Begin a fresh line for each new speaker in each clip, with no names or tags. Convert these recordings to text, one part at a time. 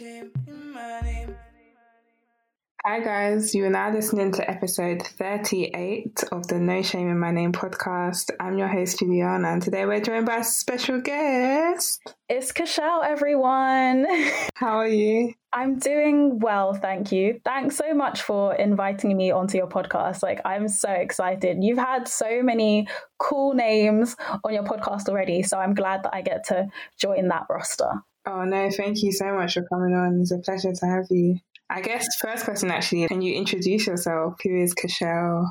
No shame in my name.
Hi guys, you are now listening to episode 38 of the No Shame in My Name podcast. I'm your host Juliana and today we're joined by a special guest.
It's Kashelle, everyone.
How are you?
I'm doing well, thank you. Thanks so much for inviting me onto your podcast. Like, I'm so excited. You've had so many cool names on your podcast already, so I'm glad that I get to join that roster.
Oh no, thank you so much for coming on. It's a pleasure to have you. I guess first question actually, can you introduce yourself? Who is Kashelle?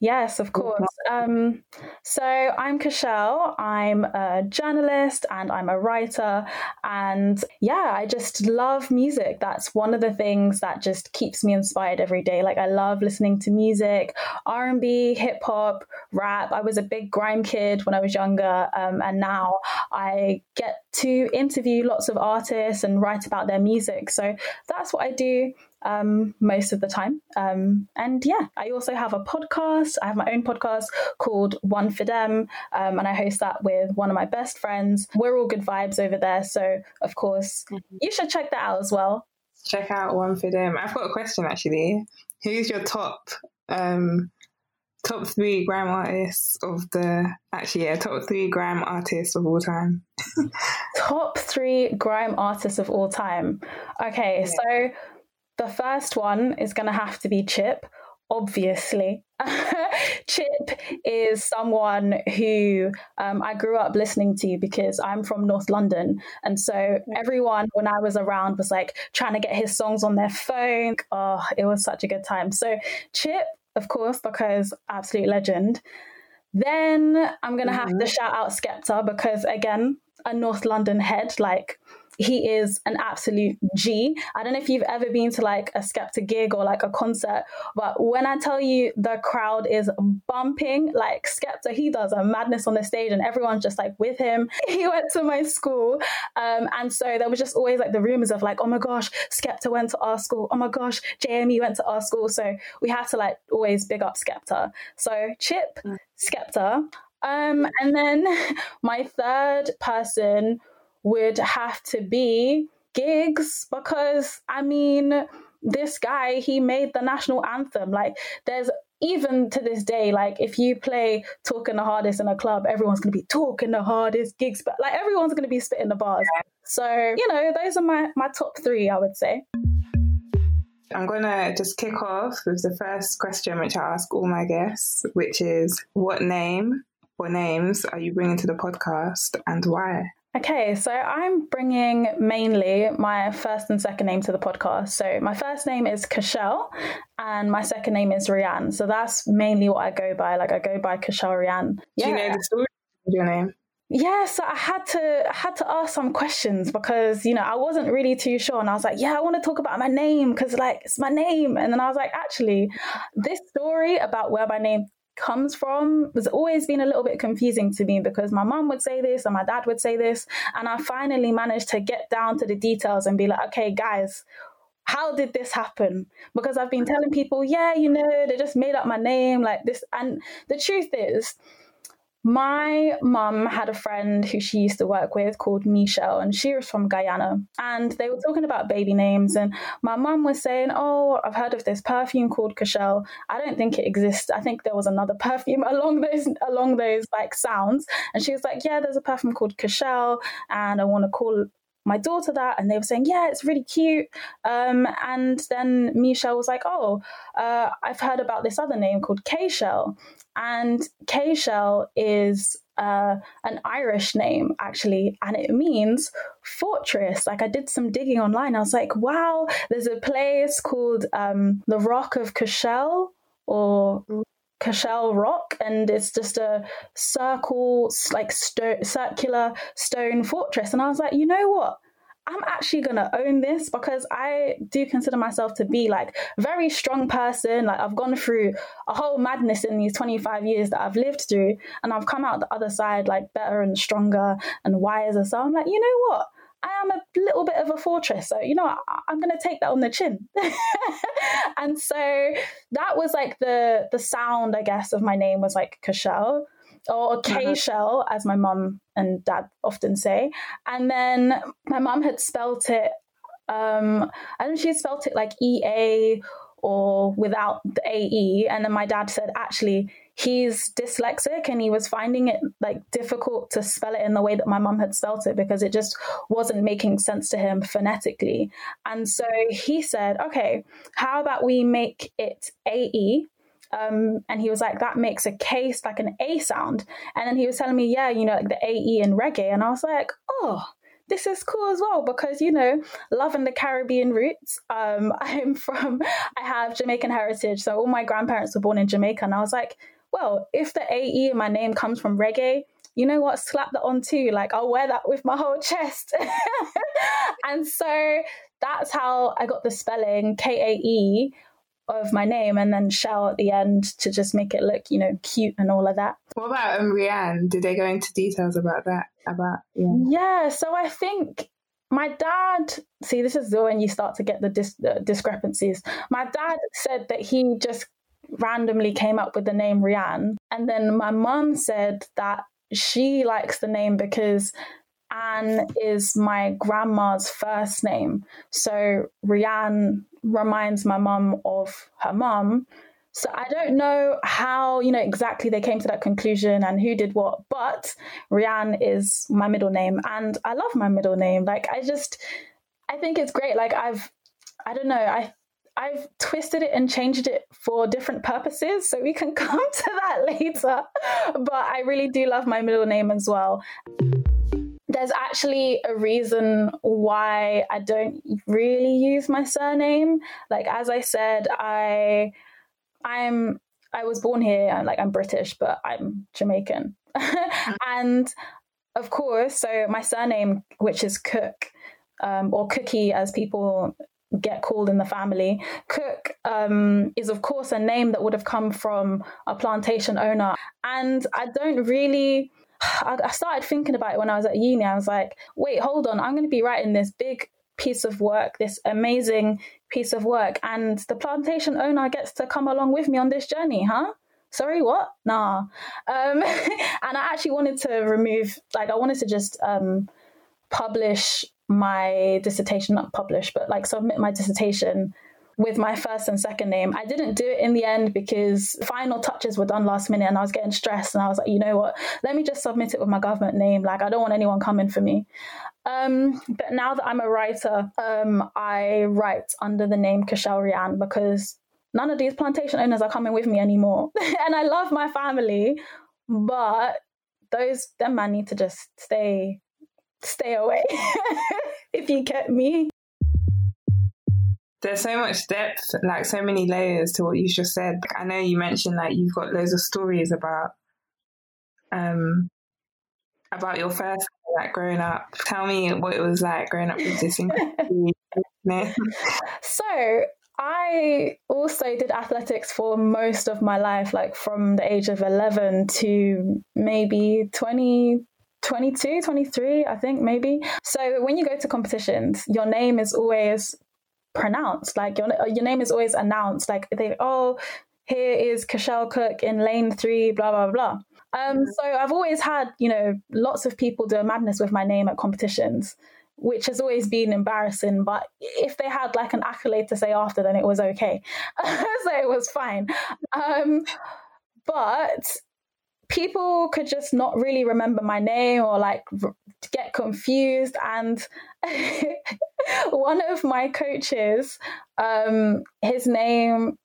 Yes, of course. Um, so I'm Kashelle. I'm a journalist and I'm a writer. And yeah, I just love music. That's one of the things that just keeps me inspired every day. Like I love listening to music, R&B, hip hop, rap. I was a big grime kid when I was younger. Um, and now I get to interview lots of artists and write about their music. So that's what I do um, most of the time. Um, and yeah, I also have a podcast. I have my own podcast called One for Them, um, and I host that with one of my best friends. We're all good vibes over there. So, of course, mm-hmm. you should check that out as well.
Check out One for Them. I've got a question actually. Who's your top? Um, top three gram artists of the actually yeah top three gram artists of all time
top three grime artists of all time okay yeah. so the first one is going to have to be Chip, obviously. Chip is someone who um, I grew up listening to because I'm from North London. And so everyone, when I was around, was like trying to get his songs on their phone. Oh, it was such a good time. So, Chip, of course, because absolute legend. Then I'm going to have mm-hmm. to shout out Skepta because, again, a North London head. Like, he is an absolute G. I don't know if you've ever been to like a Skepta gig or like a concert, but when I tell you the crowd is bumping, like Skepta, he does a madness on the stage and everyone's just like with him. He went to my school. Um, and so there was just always like the rumors of like, oh my gosh, Skepta went to our school. Oh my gosh, JME went to our school. So we had to like always big up Skepta. So Chip, mm. Skepta. Um, and then my third person would have to be Giggs because I mean, this guy, he made the national anthem. Like, there's even to this day, like if you play talking the hardest in a club, everyone's gonna be talking the hardest Giggs, but like everyone's gonna be spitting the bars. So, you know, those are my, my top three, I would say.
I'm gonna just kick off with the first question, which I ask all my guests, which is what name or names are you bringing to the podcast and why?
Okay, so I'm bringing mainly my first and second name to the podcast. So my first name is Kashelle, and my second name is Rianne. So that's mainly what I go by. Like I go by Kashelle Rianne.
Yeah. Do you know the story of your name?
Yeah, so I had to I had to ask some questions because you know I wasn't really too sure, and I was like, yeah, I want to talk about my name because like it's my name, and then I was like, actually, this story about where my name comes from has always been a little bit confusing to me because my mom would say this and my dad would say this. And I finally managed to get down to the details and be like, okay, guys, how did this happen? Because I've been telling people, yeah, you know, they just made up my name like this. And the truth is, my mum had a friend who she used to work with called Michelle, and she was from Guyana. And they were talking about baby names, and my mum was saying, "Oh, I've heard of this perfume called Kashelle. I don't think it exists. I think there was another perfume along those along those like sounds." And she was like, "Yeah, there's a perfume called Kashelle, and I want to call my daughter that and they were saying yeah it's really cute. Um, and then michelle was like oh uh, i've heard about this other name called k-shell. And k-shell is uh, an irish name actually and it means fortress. Like i did some digging online. I was like wow there's a place called um, the rock of cashel or Cashel Rock, and it's just a circle, like sto- circular stone fortress. And I was like, you know what? I'm actually gonna own this because I do consider myself to be like very strong person. Like I've gone through a whole madness in these 25 years that I've lived through, and I've come out the other side like better and stronger and wiser. So I'm like, you know what? I am a little bit of a fortress. So, you know, I, am going to take that on the chin. and so that was like the the sound, I guess, of my name was like Kashelle or K uh-huh. as my mum and dad often say. And then my mum had spelt it Um, and she spelt it like E A or without the AE. And then my dad said, actually, he's dyslexic and he was finding it like difficult to spell it in the way that my mum had spelt it because it just wasn't making sense to him phonetically. And so he said, okay, how about we make it AE? Um, and he was like, that makes a case like an A sound. And then he was telling me, yeah, you know, like the AE in reggae. And I was like, oh, this is cool as well because you know loving the caribbean roots. Um, i'm from i have jamaican heritage so all my grandparents were born in jamaica and i was like well if the ae in my name comes from reggae you know what? Slap that on too. Like i'll wear that with my whole chest. And so that's how i got the spelling k-a-e of my name and then shell at the end to just make it look, you know, cute and all of that.
What about um, Rianne? Did they go into details about that? About yeah.
Yeah, so I think my dad. See, this is when you start to get the dis- discrepancies. My dad said that he just randomly came up with the name Rianne, and then my mum said that she likes the name because Anne is my grandma's first name. So Rianne reminds my mum of her mum. So I don't know how, you know, exactly they came to that conclusion and who did what, but Rianne is my middle name and I love my middle name. Like I just I think it's great. Like I've I don't know, I I've twisted it and changed it for different purposes, so we can come to that later. But I really do love my middle name as well there's actually a reason why I don't really use my surname. Like as I said, I I'm I was born here and like I'm British, but I'm Jamaican. and of course, so my surname, which is Cook, um, or Cookie as people get called in the family. Cook um, is, of course, a name that would have come from a plantation owner. And I don't really I started thinking about it when I was at uni. I was like, wait, hold on, I'm going to be writing this big piece of work, this amazing piece of work, and the plantation owner gets to come along with me on this journey, huh? Sorry, what? Nah. Um, and I actually wanted to remove, like, I wanted to just um, publish my dissertation, not publish, but like submit my dissertation with my first and second name. I didn't do it in the end because final touches were done last minute and I was getting stressed and I was like, you know what, let me just submit it with my government name. Like I don't want anyone coming for me. Um, but now that I'm a writer, um, I write under the name Kashel Rianne because none of these plantation owners are coming with me anymore. and I love my family, but those them man need to just stay stay away if you get me
there's so much depth, like so many layers to what you just said. I know you mentioned like you've got loads of stories about um about your first like growing up. Tell me what it was like growing up with this
So I also did athletics for most of my life, like from the age of 11 to maybe 20, 22, 23, I think maybe. So when you go to competitions, your name is always pronounced. Like your your name is always announced. Like they oh here is Kashel Cook in lane three, blah blah blah. Um, so I've always had you know lots of people do a madness with my name at competitions, which has always been embarrassing. But if they had like an accolade to say after, then it was okay. so it was fine. Um, but people could just not really remember my name or like r- get confused and one of my coaches um his name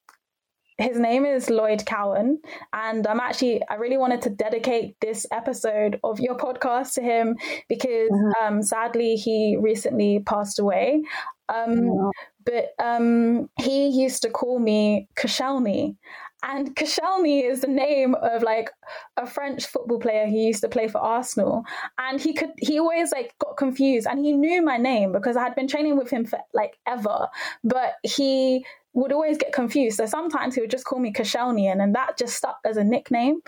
his name is Lloyd Cowan, and I'm actually I really wanted to dedicate this episode of your podcast to him because mm-hmm. um, sadly he recently passed away. Um, But um, he used to call me Koscielny, and Koscielny is the name of like a French football player who used to play for Arsenal. And he could he always like got confused and he knew my name because I had been training with him for like ever. But he would always get confused. So sometimes he would just call me Koscielny, and that just stuck as a nickname.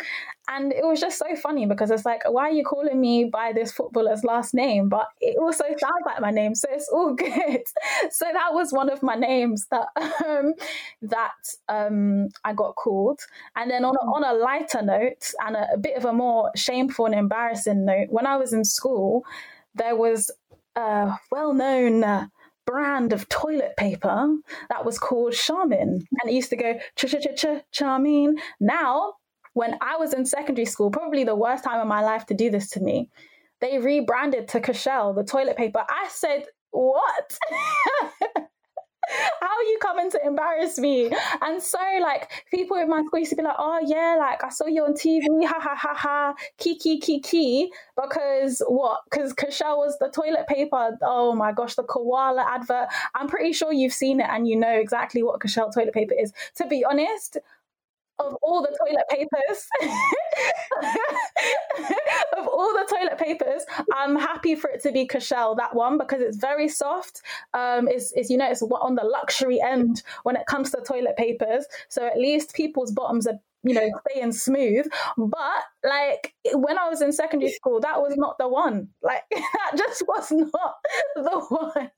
And it was just so funny because it's like, why are you calling me by this footballer's last name? But it also sounds like my name, so it's all good. so that was one of my names that um, that um, I got called. And then on a, on a lighter note and a, a bit of a more shameful and embarrassing note, when I was in school, there was a well-known. Brand of toilet paper that was called Charmin, and it used to go ch ch ch ch Charmin. Now, when I was in secondary school, probably the worst time of my life to do this to me, they rebranded to Cushelle, the toilet paper. I said, what? how are you coming to embarrass me? And so, like, people in my school used to be like, oh, yeah, like, I saw you on TV, ha ha ha ha, kiki kiki, because what? Because Cushelle was the toilet paper. Oh my gosh, the koala advert. I'm pretty sure you've seen it and you know exactly what Cushelle toilet paper is. To be honest, of all the toilet papers, of all the toilet papers, I'm happy for it to be Cushelle, that one, because it's very soft. Um, it's, it's, you know, it's on the luxury end when it comes to toilet papers. So at least people's bottoms are you know, staying smooth. But like when I was in secondary school, that was not the one. Like that just was not the one.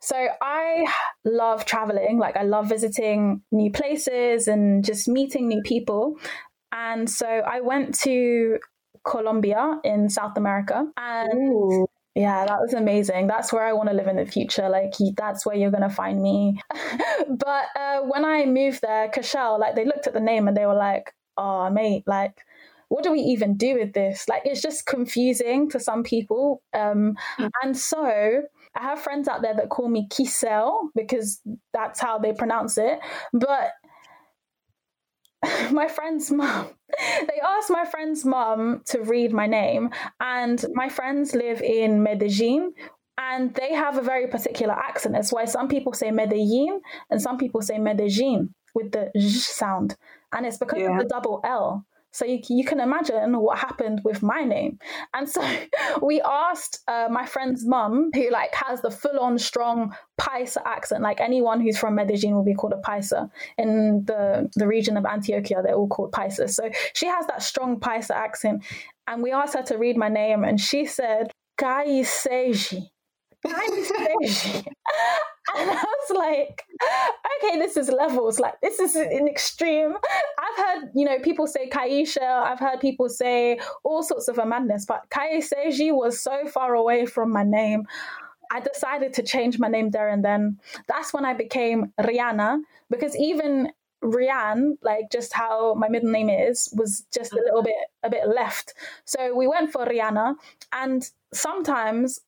So I love traveling. Like I love visiting new places and just meeting new people. And so I went to Colombia in South America and Ooh. Yeah, that was amazing. That's where I want to live in the future. Like, that's where you're going to find me. but uh, when I moved there, Cashel, like, they looked at the name and they were like, oh, mate, like, what do we even do with this? Like, it's just confusing to some people. Um, mm. And so I have friends out there that call me Kisel because that's how they pronounce it. But my friend's mom, they asked my friend's mom to read my name, and my friends live in Medellin. And they have a very particular accent. That's why some people say Medellin and some people say Medellin with the j sound. And it's because yeah. of the double L. So you, you can imagine what happened with my name. And so we asked uh, my friend's mum, who like has the full on strong Paisa accent, like anyone who's from Medellin will be called a Paisa. In the, the region of Antioquia, they're all called Paisa. So she has that strong Paisa accent. And we asked her to read my name, and she said, Kaiseji. Kaiseji. And I was like, okay, this is levels. Like, this is an extreme. I've heard, you know, people say Kaisha. I've heard people say all sorts of a madness, but Kaiseji was so far away from my name. I decided to change my name there and then. That's when I became Rihanna, because even Rianne, like just how my middle name is, was just a mm-hmm. little bit a bit left. So we went for Rihanna, and sometimes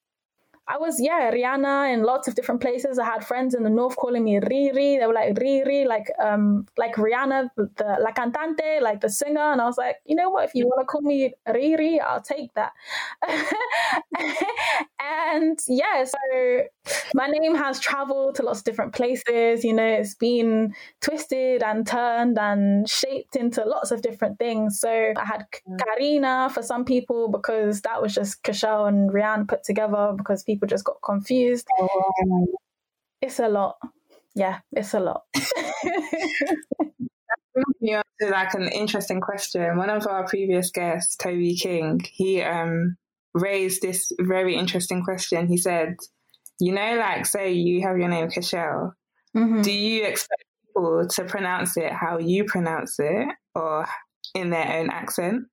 I was, yeah, Rihanna in lots of different places. I had friends in the north calling me Riri. They were like Riri, like um, like Rihanna, the la cantante, like the singer. And I was like, you know what? If you want to call me Riri, I'll take that. and yeah, so my name has traveled to lots of different places. You know, it's been twisted and turned and shaped into lots of different things. So I had Karina for some people because that was just Cashel and Rihanna put together because people people just got confused. Oh. It's a lot. Yeah, it's a lot.
on to like an interesting question. One of our previous guests, Toby King, he um, raised this very interesting question. He said, "You know, like say you have your name Cashel, mm-hmm. do you expect people to pronounce it how you pronounce it, or in their own accent?"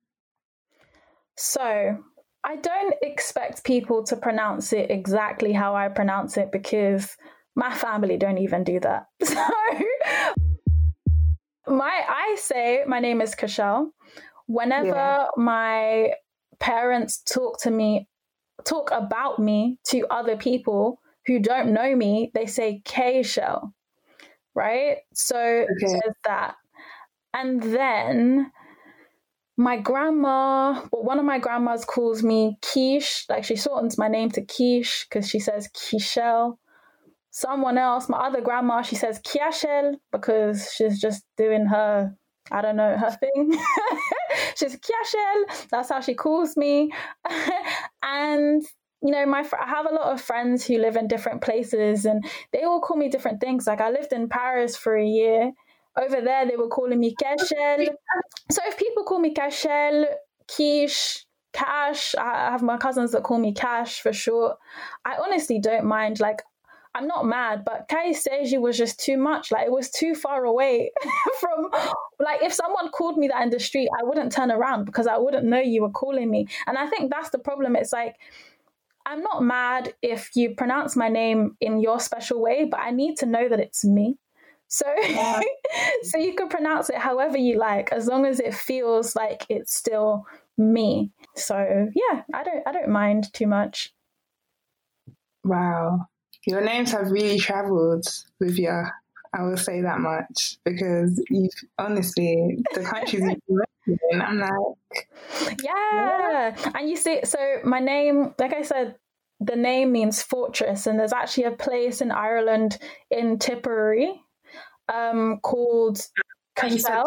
So I don't expect people to pronounce it exactly how I pronounce it because my family don't even do that. So my I say my name is Cashel. Whenever yeah. my parents talk to me, talk about me to other people who don't know me, they say K Shell. Right? So okay. there's that. And then my grandma, well, one of my grandmas calls me Quiche. Like she shortens my name to Quiche because she says Quichelle. Someone else, my other grandma, she says Kiashel because she's just doing her, I don't know, her thing. she's Kiashel. That's how she calls me. and you know, my I have a lot of friends who live in different places, and they all call me different things. Like I lived in Paris for a year, over there, they were calling me Keshel. So if people call me Keshel, Kish, Cash, I have my cousins that call me Cash for short. I honestly don't mind. Like, I'm not mad, but Kaiseji was just too much. Like, it was too far away from, like, if someone called me that in the street, I wouldn't turn around because I wouldn't know you were calling me. And I think that's the problem. It's like, I'm not mad if you pronounce my name in your special way, but I need to know that it's me. So, so you can pronounce it however you like, as long as it feels like it's still me. So yeah, I don't I don't mind too much.
Wow. Your names have really traveled with you. I will say that much because you've honestly the countries you've in, I'm like
yeah. yeah. And you see so my name, like I said, the name means fortress, and there's actually a place in Ireland in Tipperary um, called
Cashel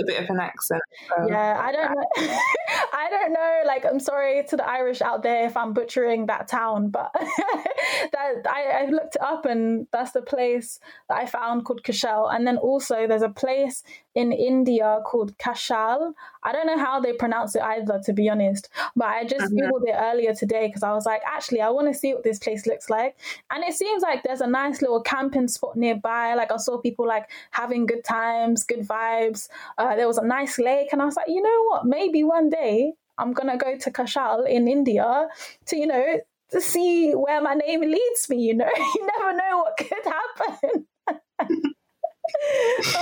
a bit of an accent.
So. Yeah, I don't know. I don't know. Like, I'm sorry to the Irish out there if I'm butchering that town, but that I, I, looked it up and that's the place that I found called Cashel. And then also there's a place in India called Kashal. I don't know how they pronounce it either, to be honest. But I just mm-hmm. googled it earlier today because I was like, actually, I want to see what this place looks like. And it seems like there's a nice little camping spot nearby. Like I saw people like having good times, good vibes. Uh, there was a nice lake, and I was like, you know what? Maybe one day I'm gonna go to Kashal in India to, you know, to see where my name leads me. You know, you never know what could happen.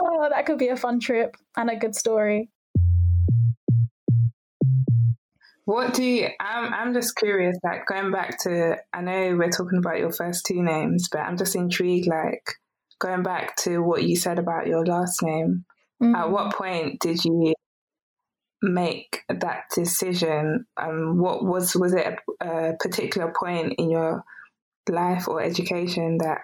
oh, that could be a fun trip and a good story.
What do you? I'm I'm just curious. Like going back to, I know we're talking about your first two names, but I'm just intrigued. Like going back to what you said about your last name. Mm-hmm. At what point did you make that decision? Um, what was was it a, a particular point in your life or education that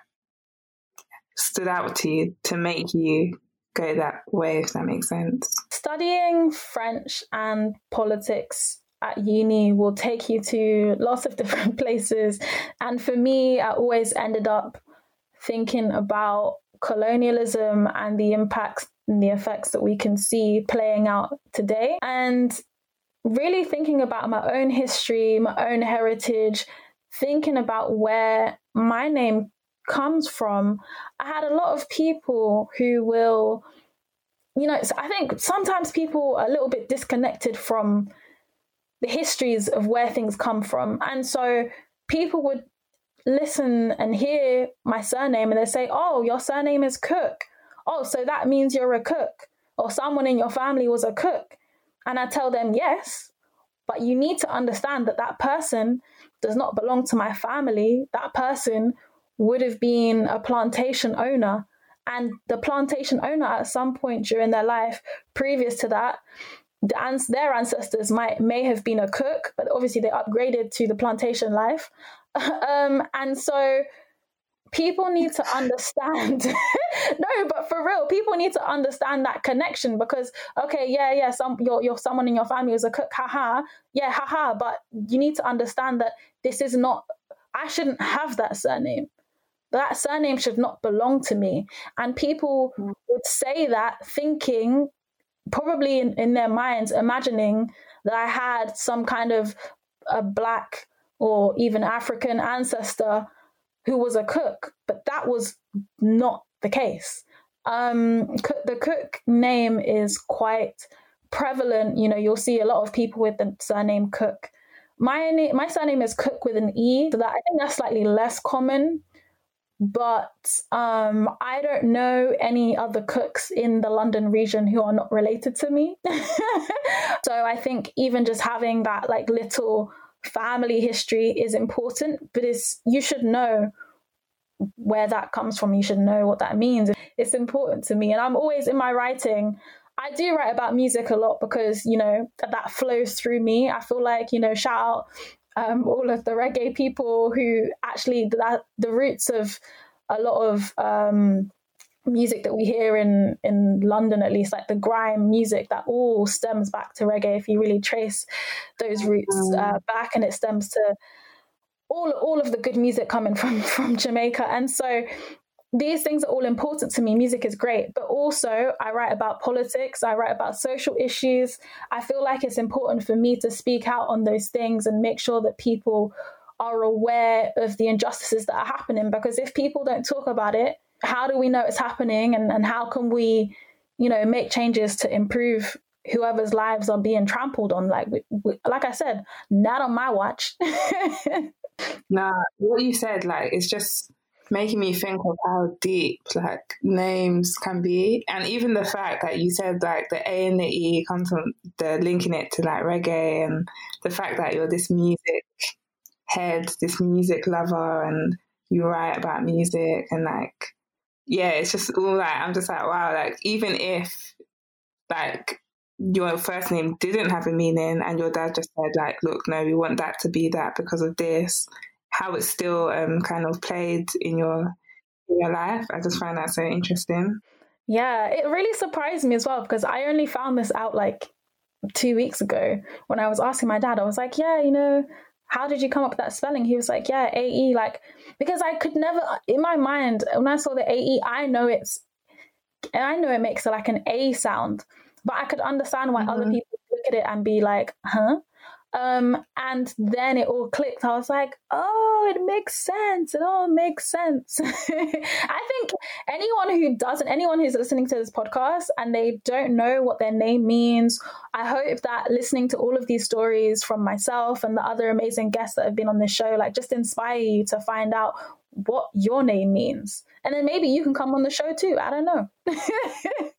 stood out to you to make you go that way, if that makes sense?
Studying French and politics at uni will take you to lots of different places. And for me, I always ended up thinking about colonialism and the impacts and the effects that we can see playing out today. And really thinking about my own history, my own heritage, thinking about where my name comes from, I had a lot of people who will, you know, I think sometimes people are a little bit disconnected from the histories of where things come from. And so people would listen and hear my surname and they say, Oh, your surname is Cook. Oh, so that means you're a cook, or someone in your family was a cook. And I tell them, Yes, but you need to understand that that person does not belong to my family. That person would have been a plantation owner. And the plantation owner, at some point during their life, previous to that, their ancestors might may have been a cook, but obviously they upgraded to the plantation life. um, and so people need to understand no but for real people need to understand that connection because okay yeah yeah some you're, you're someone in your family is a cook haha yeah haha but you need to understand that this is not i shouldn't have that surname that surname should not belong to me. And people mm. would say that thinking, probably in, in their minds, imagining that I had some kind of a black or even African ancestor who was a cook, but that was not the case. Um, the cook name is quite prevalent. You know, you'll see a lot of people with the surname Cook. My name, my surname is Cook with an E, so that I think that's slightly less common but um, I don't know any other cooks in the London region who are not related to me. so I think even just having that like little family history is important, but it's you should know where that comes from. You should know what that means. It's important to me, and I'm always in my writing. I do write about music a lot because you know that flows through me. I feel like you know shout out um, all of the reggae people who actually that the roots of a lot of um, music that we hear in in London, at least like the grime music, that all stems back to reggae. If you really trace those roots uh, back, and it stems to all all of the good music coming from from Jamaica, and so these things are all important to me. Music is great, but also I write about politics, I write about social issues. I feel like it's important for me to speak out on those things and make sure that people are aware of the injustices that are happening because if people don't talk about it, how do we know it's happening? And, and how can we, you know, make changes to improve whoever's lives are being trampled on? Like we, we, like I said, not on my watch.
Nah, what you said, like, it's just making me think of how deep like names can be. And even the fact that you said like the a and the e comes from the linking it to like reggae and the fact that you're this music head this music lover and you write about music and like yeah it's just all like i'm just like wow like even if like your first name didn't have a meaning and your dad just said like look no we want that to be that because of this how it's still um, kind of played in your in your life. I just find that so interesting.
Yeah, it really surprised me as well because I only found this out like two weeks ago when I was asking my dad. I was like, yeah, you know, how did you come up with that spelling? He was like, yeah, AE, like, because I could never, in my mind, when I saw the AE, I know it's, I know it makes like an A sound, but I could understand why mm-hmm. other people look at it and be like, huh? Um, and then it all clicked. I was like, oh, it makes sense. It all makes sense. I think anyone who doesn't, anyone who's listening to this podcast and they don't know what their name means, I hope that listening to all of these stories from myself and the other amazing guests that have been on this show, like just inspire you to find out what your name means. And then maybe you can come on the show too. I don't know.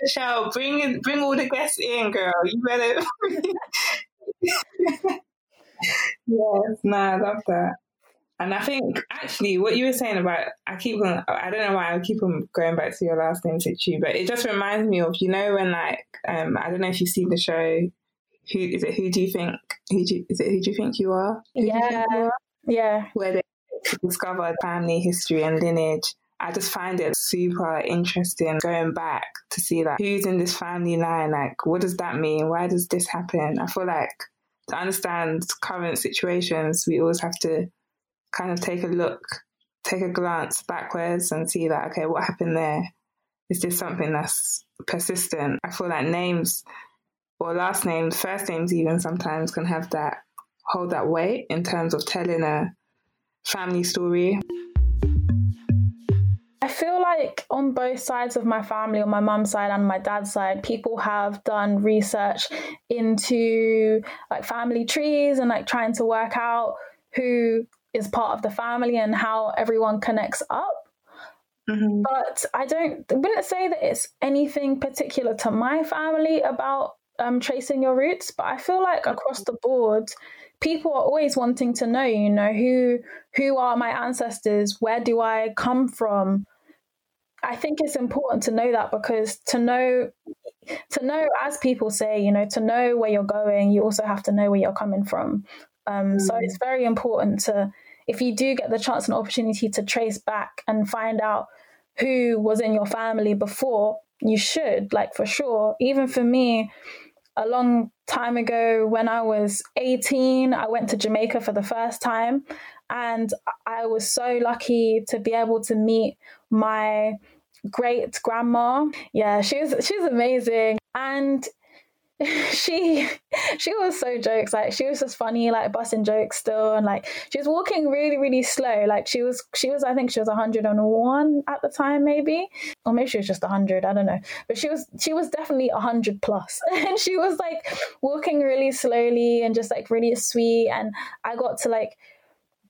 Michelle, bring bring all the guests in, girl. You better yes, no, I love that. And I think actually what you were saying about I keep on I don't know why I keep on going back to your last name Situ, but it just reminds me of you know when like um I don't know if you've seen the show who is it who do you think who do you, is it who do you think you are?
Who yeah. You are? Yeah.
Where they discover family history and lineage. I just find it super interesting going back to see like who's in this family line, like what does that mean? Why does this happen? I feel like to understand current situations, we always have to kind of take a look, take a glance backwards and see that, okay, what happened there? Is this something that's persistent? I feel like names or last names, first names even sometimes can have that, hold that weight in terms of telling a family story.
I feel like on both sides of my family, on my mum's side and my dad's side, people have done research into like family trees and like trying to work out who is part of the family and how everyone connects up. Mm-hmm. But I don't wouldn't say that it's anything particular to my family about um, tracing your roots, but I feel like across the board, people are always wanting to know, you know, who who are my ancestors? Where do I come from? I think it's important to know that because to know to know as people say, you know, to know where you're going, you also have to know where you're coming from. Um, mm. So it's very important to if you do get the chance and opportunity to trace back and find out who was in your family before, you should, like for sure. Even for me, a long time ago when I was 18, I went to Jamaica for the first time. And I was so lucky to be able to meet my great grandma. Yeah, she was she's amazing. And she she was so jokes like she was just funny like busting jokes still and like she was walking really really slow. Like she was she was i think she was 101 at the time maybe. Or maybe she was just 100 i don't know. But she was she was definitely 100 plus. And she was like walking really slowly and just like really sweet. And i got to like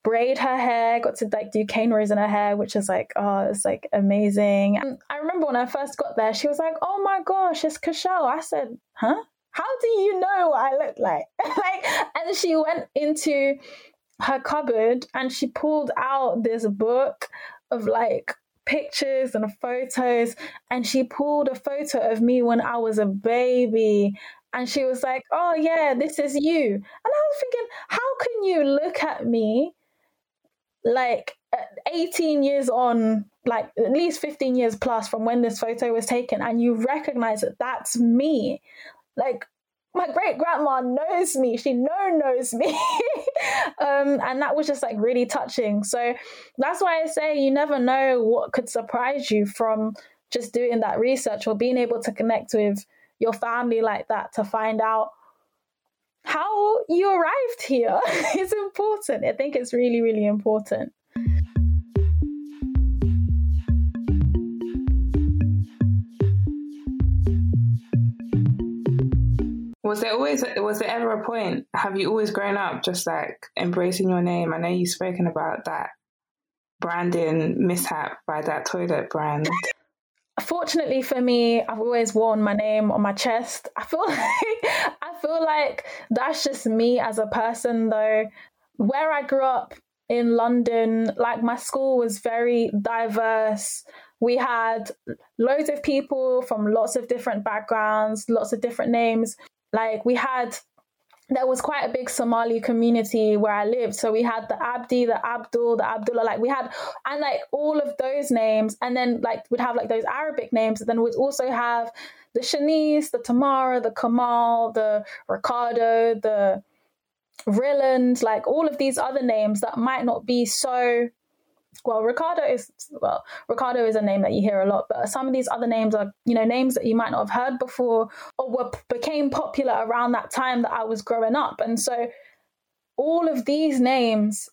braid her hair, got to like do cane rows in her hair, which is like, oh, it's like amazing. And I remember when I first got there, she was like, oh my gosh, it's Kashelle. I said, huh? How do you know what I look like? like, and she went into her cupboard and she pulled out this book of like pictures and photos and she pulled a photo of me when I was a baby and she was like, "Oh yeah, this is you." And I was thinking, "How can you look at me like 18 years on like at least 15 years plus from when this photo was taken and you recognize that that's me. Like my great grandma knows me. She no knows me. Um, and that was just like really touching. So that's why i say you never know what could surprise you from just doing that research or being able to connect with your family like that to find out how you arrived here is important. I think it's really, really important.
Was there always was there ever a point? Have you always grown up just like embracing your name? I know you've spoken about that branding mishap by that toilet brand.
Fortunately for me, I've always worn my name on my chest. I feel like I feel like that's just me as a person though. Where I grew up in London, like my school was very diverse. We had loads of people from lots of different backgrounds, lots of different names. Like we had there was quite a big Somali community where I lived. So we had the Abdi, the Abdul, the Abdullah, like we had, and like all of those names. And then like we'd have like those Arabic names. And then we'd also have the Shanice, the Tamara, the Kamal, the Ricardo, the Rilland, like all of these other names that might not be so well ricardo is well ricardo is a name that you hear a lot but some of these other names are you know names that you might not have heard before or were became popular around that time that i was growing up. And so all of these names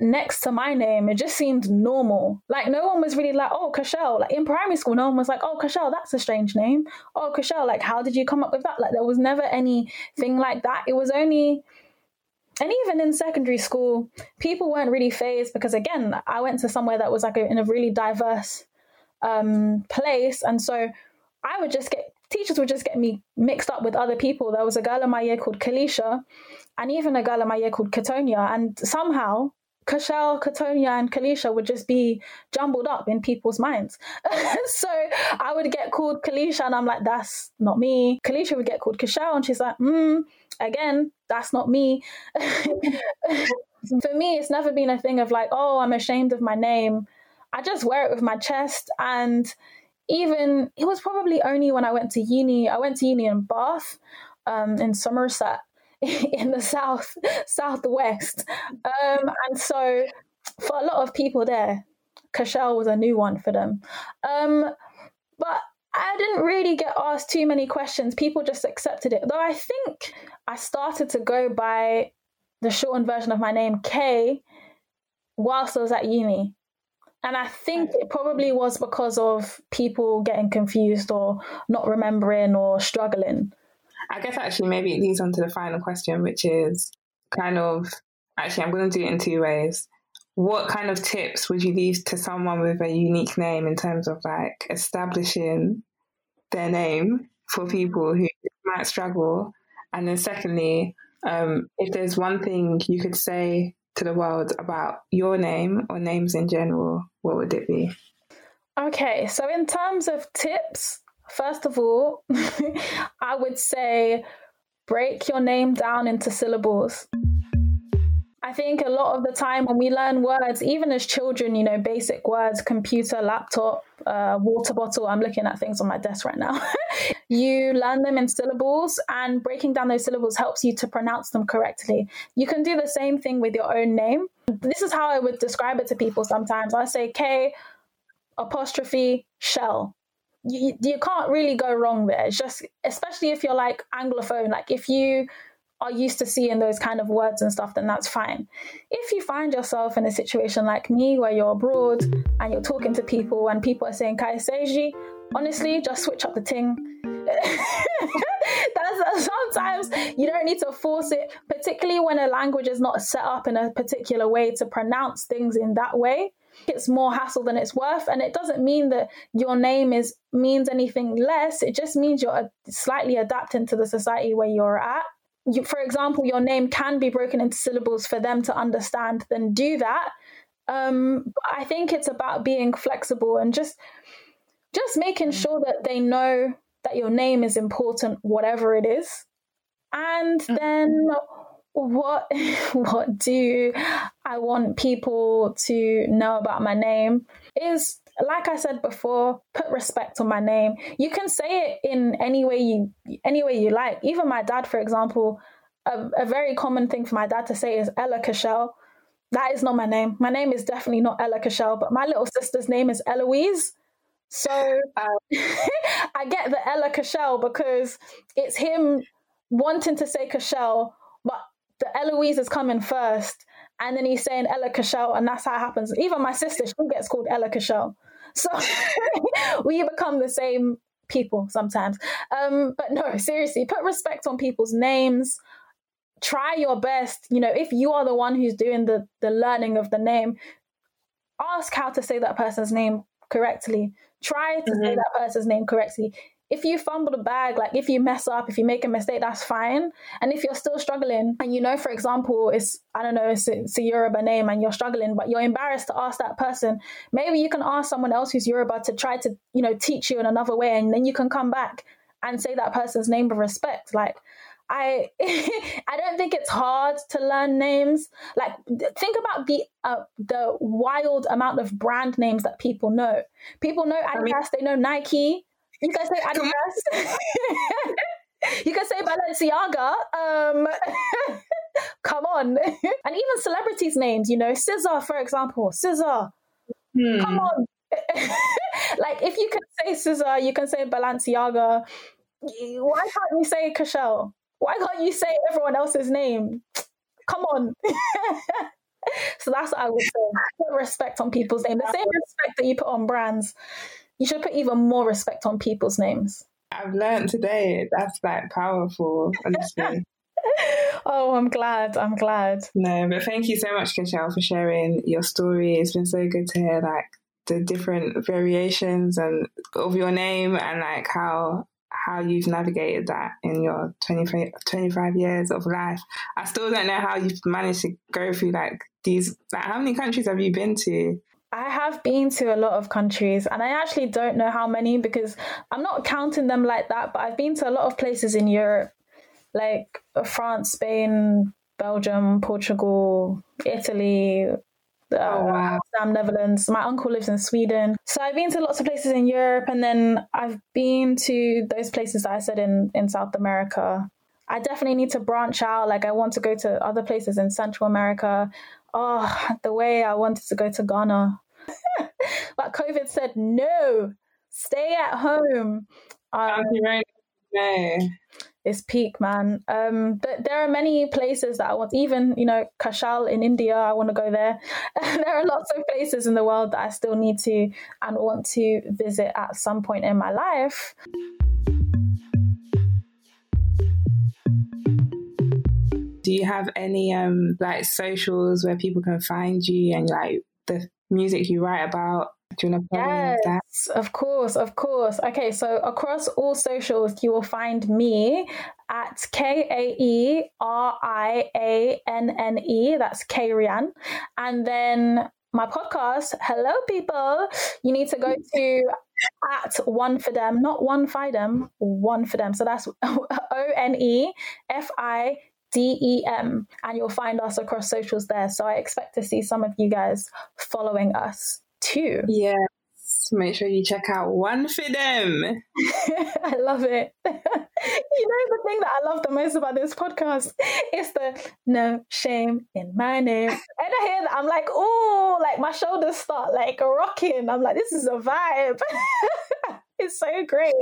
next to my name it just seemed normal. Like no one was really like oh Cashel like in primary school no one was like oh Cashel that's a strange name. Oh Cashel like how did you come up with that? Like there was never anything like that. It was only and even in secondary school, people weren't really phased because again, I went to somewhere that was like a, in a really diverse um, place, and so I would just get teachers would just get me mixed up with other people. There was a girl in my year called Kalisha, and even a girl in my year called Katonia, and somehow Kashel, Katonia, and Kalisha would just be jumbled up in people's minds. so I would get called Kalisha, and I'm like, that's not me. Kalisha would get called Kashel, and she's like, hmm, again, that's not me. For me, it's never been a thing of like, oh, I'm ashamed of my name. I just wear it with my chest. And even, it was probably only when I went to uni, I went to uni in Bath, um, in Somerset in the south southwest. Um, and so for a lot of people there Cashel was a new one for them. Um, but I didn't really get asked too many questions. People just accepted it. Though I think I started to go by the shortened version of my name K whilst I was at uni. And I think it probably was because of people getting confused or not remembering or struggling.
I guess actually maybe it leads on to the final question, which is kind of actually I'm going to do it in two ways. What kind of tips would you leave to someone with a unique name in terms of like establishing their name for people who might struggle? And then secondly, um, if there's one thing you could say to the world about your name or names in general, what would it be?
Okay, so in terms of tips, First of all, I would say break your name down into syllables. I think a lot of the time when we learn words, even as children, you know, basic words, computer, laptop, uh, water bottle, I'm looking at things on my desk right now. you learn them in syllables, and breaking down those syllables helps you to pronounce them correctly. You can do the same thing with your own name. This is how I would describe it to people sometimes. I say K apostrophe shell you, you can't really go wrong there. It's just, especially if you're like Anglophone, like if you are used to seeing those kind of words and stuff, then that's fine. If you find yourself in a situation like me where you're abroad and you're talking to people and people are saying Kaiseji, honestly, just switch up the ting. that's sometimes you don't need to force it, particularly when a language is not set up in a particular way to pronounce things in that way it's more hassle than it's worth. And it doesn't mean that your name is means anything less. It just means you're slightly adapting to the society where you're at. You, for example your name can be broken into syllables for them to understand then do that. Um, but i think it's about being flexible and just just making mm. sure that they know that your name is important whatever it is. And mm. then what what do I want people to know about my name is like I said before, put respect on my name. You can say it in any way you any way you like. Even my dad, for example, a, a very common thing for my dad to say is Ella Cashel. That is not my name. My name is definitely not Ella Cashel, but my little sister's name is Eloise. So um, I get the Ella Cashel because it's him wanting to say Cashel, the Eloise is coming first, and then he's saying Ella Cashel, and that's how it happens. Even my sister, she gets called Ella Cashel. So we become the same people sometimes. Um, but no, seriously, put respect on people's names. Try your best. You know, if you are the one who's doing the the learning of the name, ask how to say that person's name correctly. Try to mm-hmm. say that person's name correctly if you fumble the bag, like if you mess up, if you make a mistake, that's fine. And if you're still struggling, and you know, for example, it's I don't know, it's, it's a Yoruba name, and you're struggling, but you're embarrassed to ask that person, maybe you can ask someone else who's Yoruba to try to you know teach you in another way, and then you can come back and say that person's name with respect. Like I I don't think it's hard to learn names. Like think about the uh, the wild amount of brand names that people know. People know Adidas, I mean, they know Nike, you can say Adidas. you can say Balenciaga. Um, come on. and even celebrities' names, you know, SZA, for example. SZA. Hmm. Come on. like, if you can say SZA, you can say Balenciaga. Why can't you say Cushelle? Why can't you say everyone else's name? Come on. so that's what I would say. Put respect on people's name. The same respect that you put on brands you should put even more respect on people's names.
I've learned today that's like powerful, honestly.
oh, I'm glad. I'm glad.
No, but thank you so much, Cushelle, for sharing your story. It's been so good to hear like the different variations and of your name and like how how you've navigated that in your 20, 25 years of life. I still don't know how you've managed to go through like these like how many countries have you been to?
I have been to a lot of countries and I actually don't know how many because I'm not counting them like that, but I've been to a lot of places in Europe, like France, Spain, Belgium, Portugal, Italy, uh, oh, wow. Amsterdam, Netherlands. My uncle lives in Sweden. So I've been to lots of places in Europe and then I've been to those places that I said in, in South America. I definitely need to branch out. Like I want to go to other places in Central America. Oh, the way I wanted to go to Ghana. but COVID said, no, stay at home. Um, it's peak, man. Um, but there are many places that I want, even, you know, Kashal in India, I want to go there. there are lots of places in the world that I still need to and want to visit at some point in my life.
Do you have any um like socials where people can find you and like the music you write about? Do you want to
yes, that? of course, of course. Okay, so across all socials, you will find me at K A E R I A N N E. That's K Rian. And then my podcast, Hello People, you need to go to at one for them, not one for them, one for them. So that's O N E F I DEM, and you'll find us across socials there. So I expect to see some of you guys following us too.
Yes. Make sure you check out One for Them.
I love it. you know, the thing that I love the most about this podcast is the no shame in my name. And I hear that, I'm like, oh, like my shoulders start like rocking. I'm like, this is a vibe. it's so great.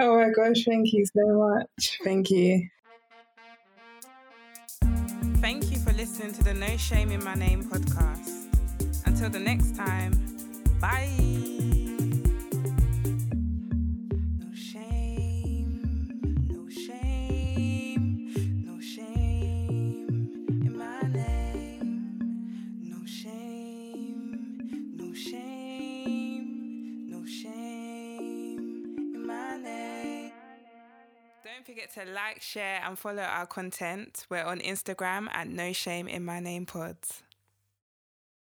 Oh my gosh, thank you so much. Thank you.
Listening to the No Shame in My Name podcast. Until the next time, bye. Forget to like, share, and follow our content. We're on Instagram at No Shame in My Name Pods.